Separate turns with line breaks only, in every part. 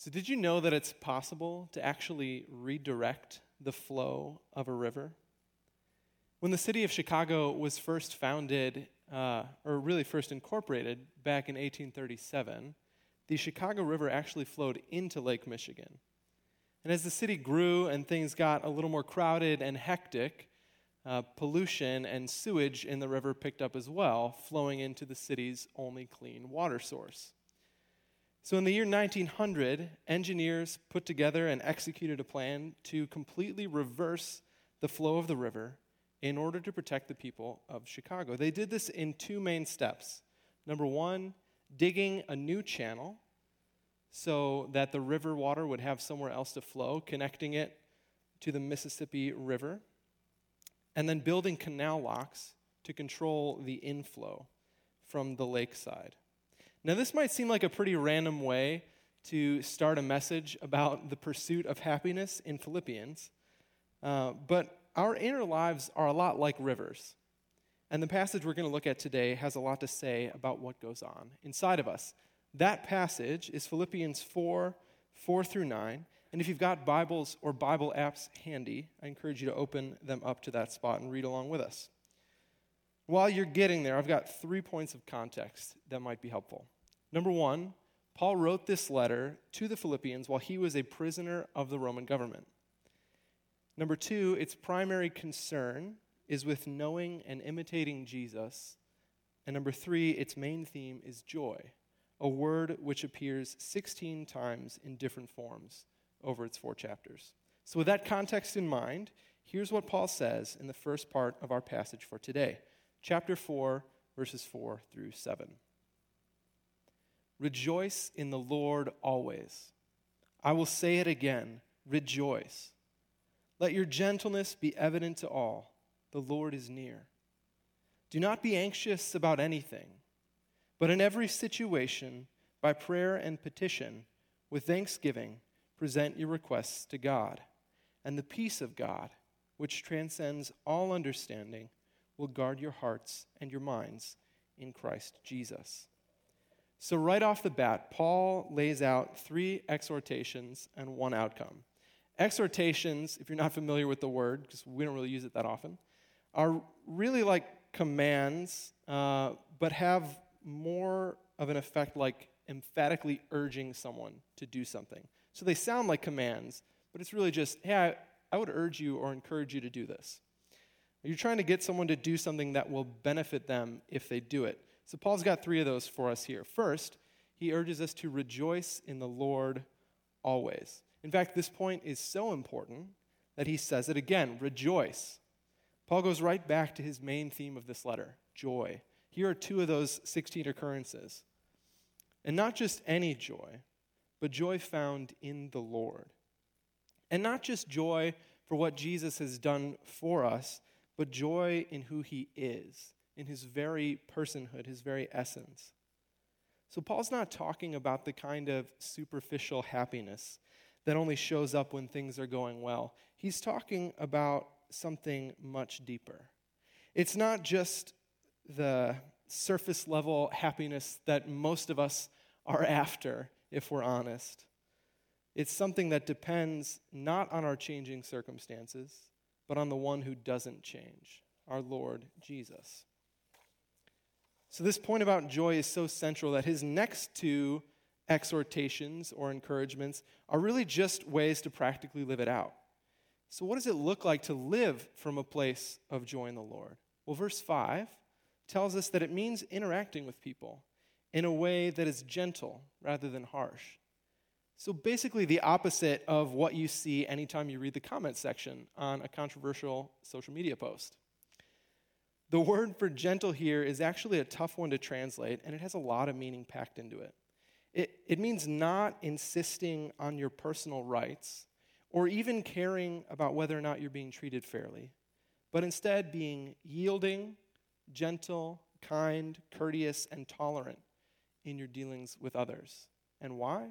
So, did you know that it's possible to actually redirect the flow of a river? When the city of Chicago was first founded, uh, or really first incorporated back in 1837, the Chicago River actually flowed into Lake Michigan. And as the city grew and things got a little more crowded and hectic, uh, pollution and sewage in the river picked up as well, flowing into the city's only clean water source. So, in the year 1900, engineers put together and executed a plan to completely reverse the flow of the river in order to protect the people of Chicago. They did this in two main steps. Number one, digging a new channel so that the river water would have somewhere else to flow, connecting it to the Mississippi River, and then building canal locks to control the inflow from the lakeside. Now, this might seem like a pretty random way to start a message about the pursuit of happiness in Philippians, uh, but our inner lives are a lot like rivers. And the passage we're going to look at today has a lot to say about what goes on inside of us. That passage is Philippians 4 4 through 9. And if you've got Bibles or Bible apps handy, I encourage you to open them up to that spot and read along with us. While you're getting there, I've got three points of context that might be helpful. Number one, Paul wrote this letter to the Philippians while he was a prisoner of the Roman government. Number two, its primary concern is with knowing and imitating Jesus. And number three, its main theme is joy, a word which appears 16 times in different forms over its four chapters. So, with that context in mind, here's what Paul says in the first part of our passage for today chapter 4, verses 4 through 7. Rejoice in the Lord always. I will say it again rejoice. Let your gentleness be evident to all. The Lord is near. Do not be anxious about anything, but in every situation, by prayer and petition, with thanksgiving, present your requests to God. And the peace of God, which transcends all understanding, will guard your hearts and your minds in Christ Jesus. So, right off the bat, Paul lays out three exhortations and one outcome. Exhortations, if you're not familiar with the word, because we don't really use it that often, are really like commands, uh, but have more of an effect like emphatically urging someone to do something. So they sound like commands, but it's really just, hey, I, I would urge you or encourage you to do this. You're trying to get someone to do something that will benefit them if they do it. So Paul's got three of those for us here. First, he urges us to rejoice in the Lord always. In fact, this point is so important that he says it again rejoice. Paul goes right back to his main theme of this letter joy. Here are two of those 16 occurrences. And not just any joy, but joy found in the Lord. And not just joy for what Jesus has done for us, but joy in who he is, in his very personhood, his very essence. So, Paul's not talking about the kind of superficial happiness that only shows up when things are going well. He's talking about something much deeper. It's not just the surface level happiness that most of us are after, if we're honest. It's something that depends not on our changing circumstances, but on the one who doesn't change, our Lord Jesus. So, this point about joy is so central that his next two exhortations or encouragements are really just ways to practically live it out. So, what does it look like to live from a place of joy in the Lord? Well, verse 5 tells us that it means interacting with people in a way that is gentle rather than harsh. So, basically, the opposite of what you see anytime you read the comment section on a controversial social media post. The word for gentle here is actually a tough one to translate, and it has a lot of meaning packed into it. It, it means not insisting on your personal rights or even caring about whether or not you're being treated fairly, but instead being yielding, gentle, kind, courteous, and tolerant in your dealings with others. And why?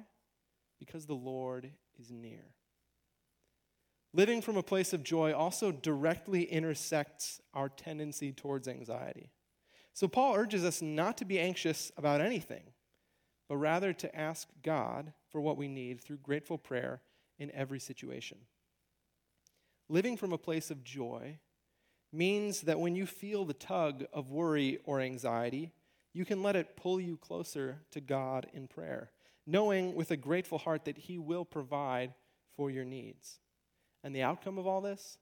Because the Lord is near. Living from a place of joy also directly intersects our tendency towards anxiety. So, Paul urges us not to be anxious about anything, but rather to ask God for what we need through grateful prayer in every situation. Living from a place of joy means that when you feel the tug of worry or anxiety, you can let it pull you closer to God in prayer, knowing with a grateful heart that He will provide for your needs. And the outcome of all this?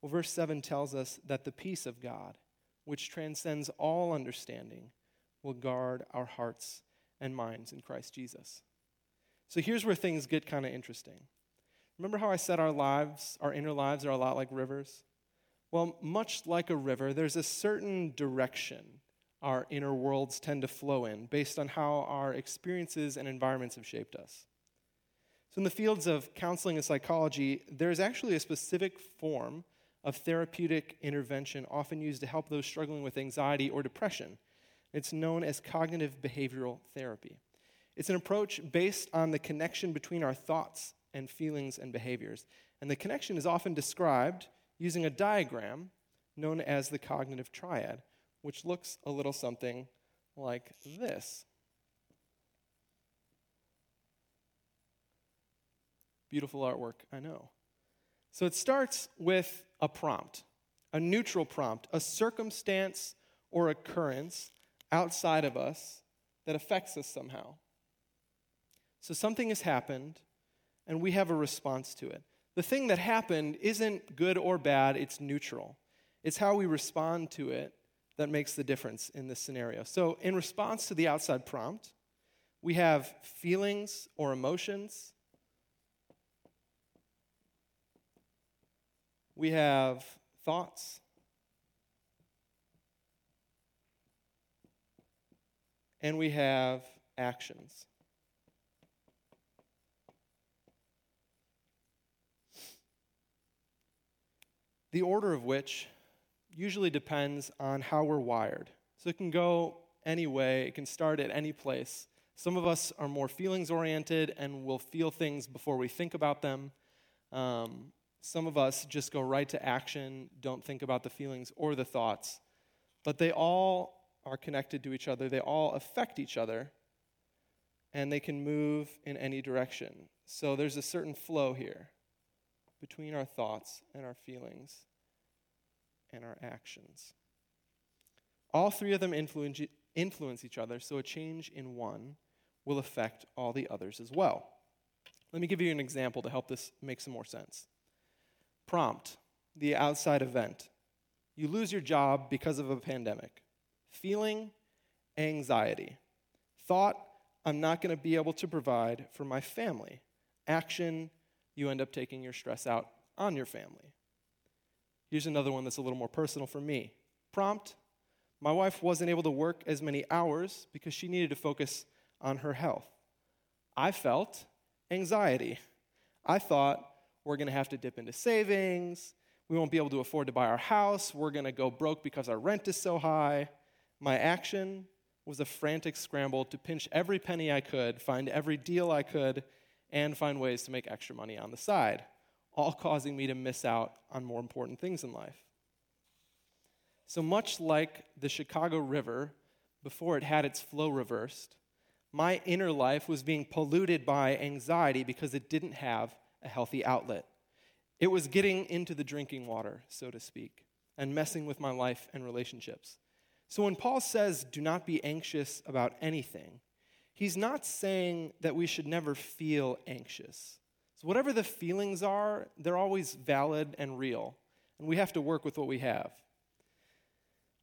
Well, verse 7 tells us that the peace of God, which transcends all understanding, will guard our hearts and minds in Christ Jesus. So here's where things get kind of interesting. Remember how I said our lives, our inner lives, are a lot like rivers? Well, much like a river, there's a certain direction our inner worlds tend to flow in based on how our experiences and environments have shaped us. So, in the fields of counseling and psychology, there's actually a specific form of therapeutic intervention often used to help those struggling with anxiety or depression. It's known as cognitive behavioral therapy. It's an approach based on the connection between our thoughts and feelings and behaviors. And the connection is often described using a diagram known as the cognitive triad, which looks a little something like this. Beautiful artwork, I know. So it starts with a prompt, a neutral prompt, a circumstance or occurrence outside of us that affects us somehow. So something has happened, and we have a response to it. The thing that happened isn't good or bad, it's neutral. It's how we respond to it that makes the difference in this scenario. So, in response to the outside prompt, we have feelings or emotions. We have thoughts. And we have actions. the order of which usually depends on how we're wired. So it can go any way, it can start at any place. Some of us are more feelings oriented and will feel things before we think about them. Um, some of us just go right to action, don't think about the feelings or the thoughts. But they all are connected to each other, they all affect each other, and they can move in any direction. So there's a certain flow here between our thoughts and our feelings and our actions. All three of them influence, influence each other, so a change in one will affect all the others as well. Let me give you an example to help this make some more sense. Prompt, the outside event. You lose your job because of a pandemic. Feeling, anxiety. Thought, I'm not going to be able to provide for my family. Action, you end up taking your stress out on your family. Here's another one that's a little more personal for me. Prompt My wife wasn't able to work as many hours because she needed to focus on her health. I felt anxiety. I thought we're going to have to dip into savings. We won't be able to afford to buy our house. We're going to go broke because our rent is so high. My action was a frantic scramble to pinch every penny I could, find every deal I could, and find ways to make extra money on the side, all causing me to miss out on more important things in life. So much like the Chicago River, before it had its flow reversed, my inner life was being polluted by anxiety because it didn't have a healthy outlet. It was getting into the drinking water, so to speak, and messing with my life and relationships. So when Paul says, do not be anxious about anything, he's not saying that we should never feel anxious. So, whatever the feelings are, they're always valid and real, and we have to work with what we have.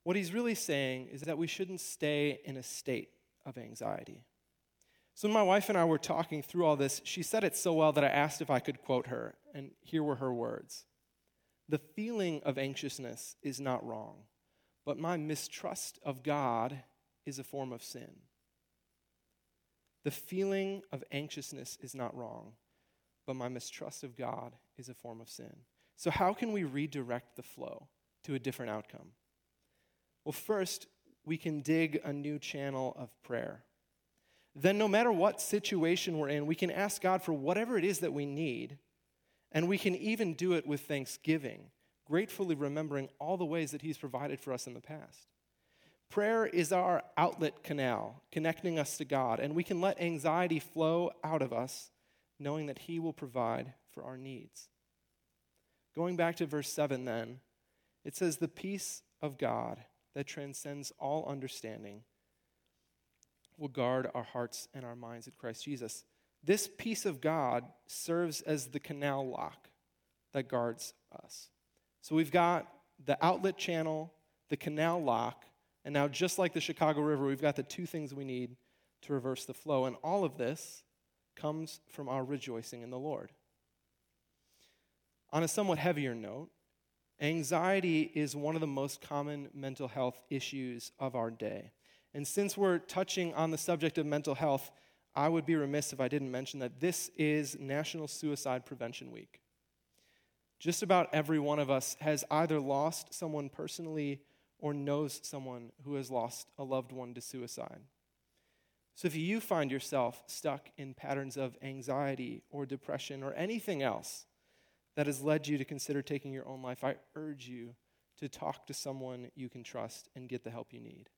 What he's really saying is that we shouldn't stay in a state of anxiety. So, when my wife and I were talking through all this, she said it so well that I asked if I could quote her, and here were her words The feeling of anxiousness is not wrong, but my mistrust of God is a form of sin. The feeling of anxiousness is not wrong, but my mistrust of God is a form of sin. So, how can we redirect the flow to a different outcome? Well, first, we can dig a new channel of prayer. Then, no matter what situation we're in, we can ask God for whatever it is that we need, and we can even do it with thanksgiving, gratefully remembering all the ways that He's provided for us in the past. Prayer is our outlet canal connecting us to God, and we can let anxiety flow out of us, knowing that He will provide for our needs. Going back to verse 7, then, it says, The peace of God that transcends all understanding will guard our hearts and our minds at Christ Jesus. This peace of God serves as the canal lock that guards us. So we've got the outlet channel, the canal lock, and now, just like the Chicago River, we've got the two things we need to reverse the flow. And all of this comes from our rejoicing in the Lord. On a somewhat heavier note, anxiety is one of the most common mental health issues of our day. And since we're touching on the subject of mental health, I would be remiss if I didn't mention that this is National Suicide Prevention Week. Just about every one of us has either lost someone personally or knows someone who has lost a loved one to suicide. So if you find yourself stuck in patterns of anxiety or depression or anything else that has led you to consider taking your own life, I urge you to talk to someone you can trust and get the help you need.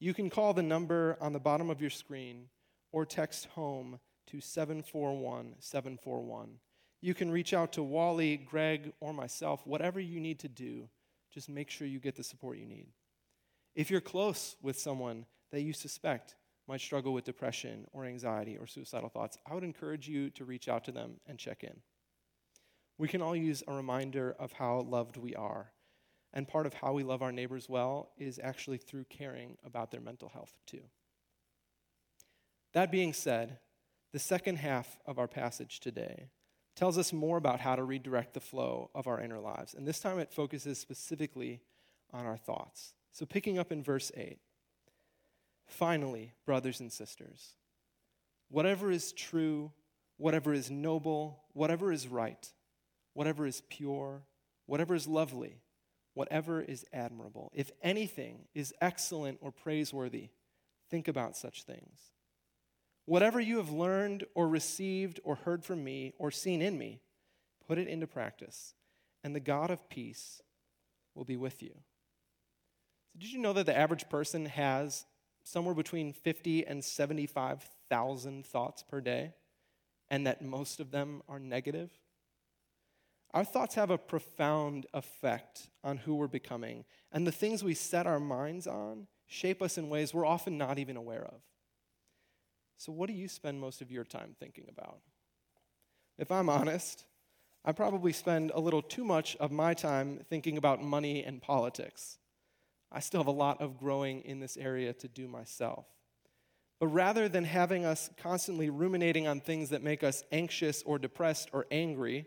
You can call the number on the bottom of your screen or text home to 741 741. You can reach out to Wally, Greg, or myself, whatever you need to do just make sure you get the support you need. If you're close with someone that you suspect might struggle with depression or anxiety or suicidal thoughts, I would encourage you to reach out to them and check in. We can all use a reminder of how loved we are. And part of how we love our neighbors well is actually through caring about their mental health, too. That being said, the second half of our passage today tells us more about how to redirect the flow of our inner lives. And this time it focuses specifically on our thoughts. So, picking up in verse 8 Finally, brothers and sisters, whatever is true, whatever is noble, whatever is right, whatever is pure, whatever is lovely, whatever is admirable, if anything is excellent or praiseworthy, think about such things. Whatever you have learned or received or heard from me or seen in me, put it into practice, and the God of peace will be with you. So did you know that the average person has somewhere between 50 and 75,000 thoughts per day, and that most of them are negative? Our thoughts have a profound effect on who we're becoming, and the things we set our minds on shape us in ways we're often not even aware of. So, what do you spend most of your time thinking about? If I'm honest, I probably spend a little too much of my time thinking about money and politics. I still have a lot of growing in this area to do myself. But rather than having us constantly ruminating on things that make us anxious or depressed or angry,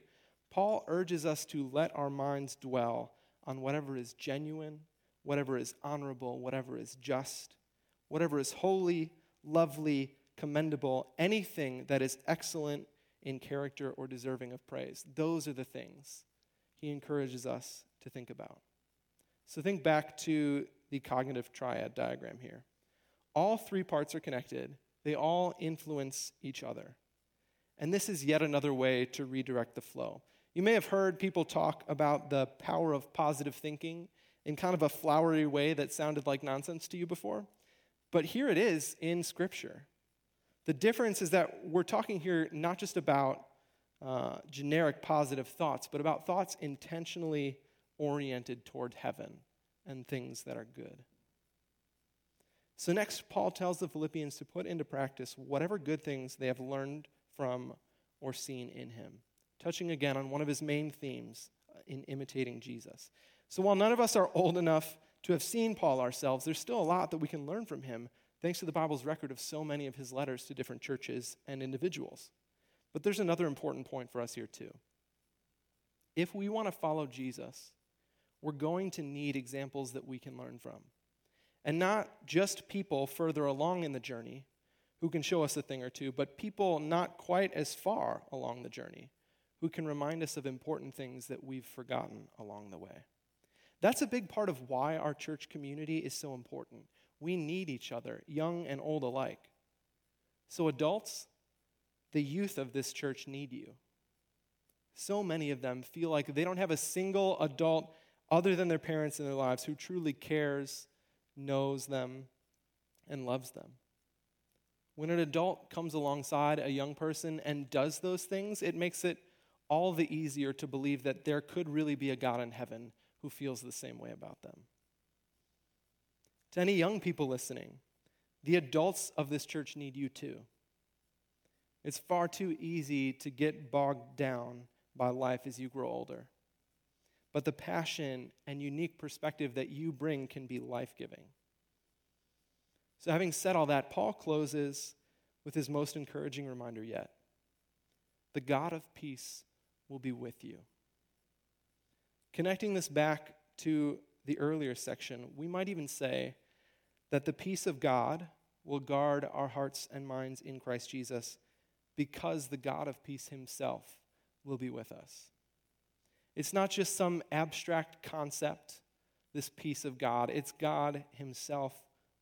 Paul urges us to let our minds dwell on whatever is genuine, whatever is honorable, whatever is just, whatever is holy, lovely, commendable, anything that is excellent in character or deserving of praise. Those are the things he encourages us to think about. So think back to the cognitive triad diagram here. All three parts are connected, they all influence each other. And this is yet another way to redirect the flow. You may have heard people talk about the power of positive thinking in kind of a flowery way that sounded like nonsense to you before. But here it is in Scripture. The difference is that we're talking here not just about uh, generic positive thoughts, but about thoughts intentionally oriented toward heaven and things that are good. So, next, Paul tells the Philippians to put into practice whatever good things they have learned from or seen in him, touching again on one of his main themes uh, in imitating Jesus. So, while none of us are old enough to have seen Paul ourselves, there's still a lot that we can learn from him thanks to the Bible's record of so many of his letters to different churches and individuals. But there's another important point for us here, too. If we want to follow Jesus, we're going to need examples that we can learn from. And not just people further along in the journey who can show us a thing or two, but people not quite as far along the journey who can remind us of important things that we've forgotten along the way. That's a big part of why our church community is so important. We need each other, young and old alike. So, adults, the youth of this church need you. So many of them feel like they don't have a single adult other than their parents in their lives who truly cares, knows them, and loves them. When an adult comes alongside a young person and does those things, it makes it all the easier to believe that there could really be a God in heaven who feels the same way about them. To any young people listening, the adults of this church need you too. It's far too easy to get bogged down by life as you grow older. But the passion and unique perspective that you bring can be life giving. So, having said all that, Paul closes with his most encouraging reminder yet the God of peace will be with you. Connecting this back to the earlier section, we might even say that the peace of God will guard our hearts and minds in Christ Jesus because the God of peace himself will be with us. It's not just some abstract concept, this peace of God, it's God himself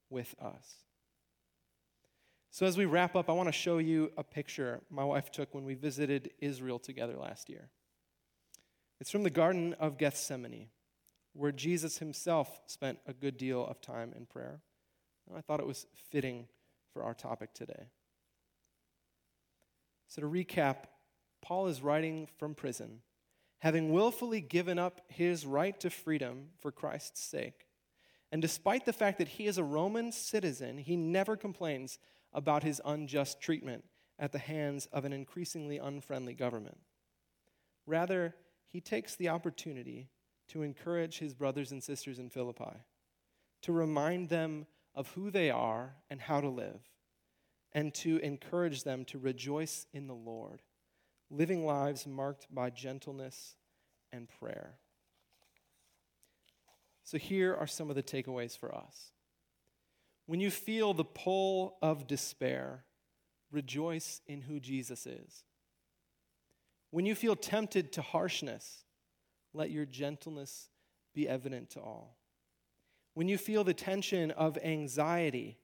with us. So, as we wrap up, I want to show you a picture my wife took when we visited Israel together last year. It's from the Garden of Gethsemane, where Jesus himself spent a good deal of time in prayer. And I thought it was fitting for our topic today. So, to recap, Paul is writing from prison, having willfully given up his right to freedom for Christ's sake. And despite the fact that he is a Roman citizen, he never complains about his unjust treatment at the hands of an increasingly unfriendly government. Rather, he takes the opportunity to encourage his brothers and sisters in Philippi, to remind them of who they are and how to live, and to encourage them to rejoice in the Lord, living lives marked by gentleness and prayer. So, here are some of the takeaways for us. When you feel the pull of despair, rejoice in who Jesus is. When you feel tempted to harshness, let your gentleness be evident to all. When you feel the tension of anxiety,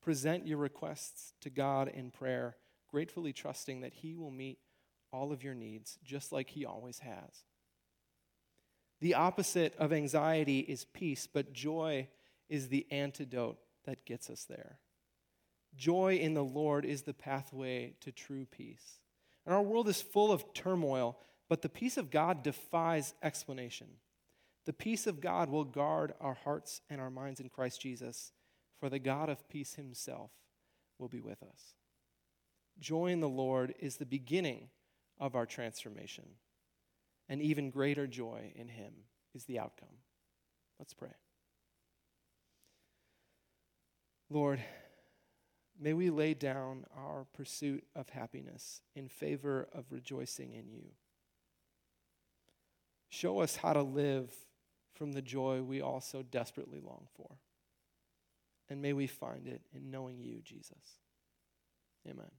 present your requests to God in prayer, gratefully trusting that He will meet all of your needs, just like He always has. The opposite of anxiety is peace, but joy is the antidote that gets us there. Joy in the Lord is the pathway to true peace. And our world is full of turmoil, but the peace of God defies explanation. The peace of God will guard our hearts and our minds in Christ Jesus, for the God of peace himself will be with us. Joy in the Lord is the beginning of our transformation, and even greater joy in him is the outcome. Let's pray. Lord, May we lay down our pursuit of happiness in favor of rejoicing in you. Show us how to live from the joy we all so desperately long for. And may we find it in knowing you, Jesus. Amen.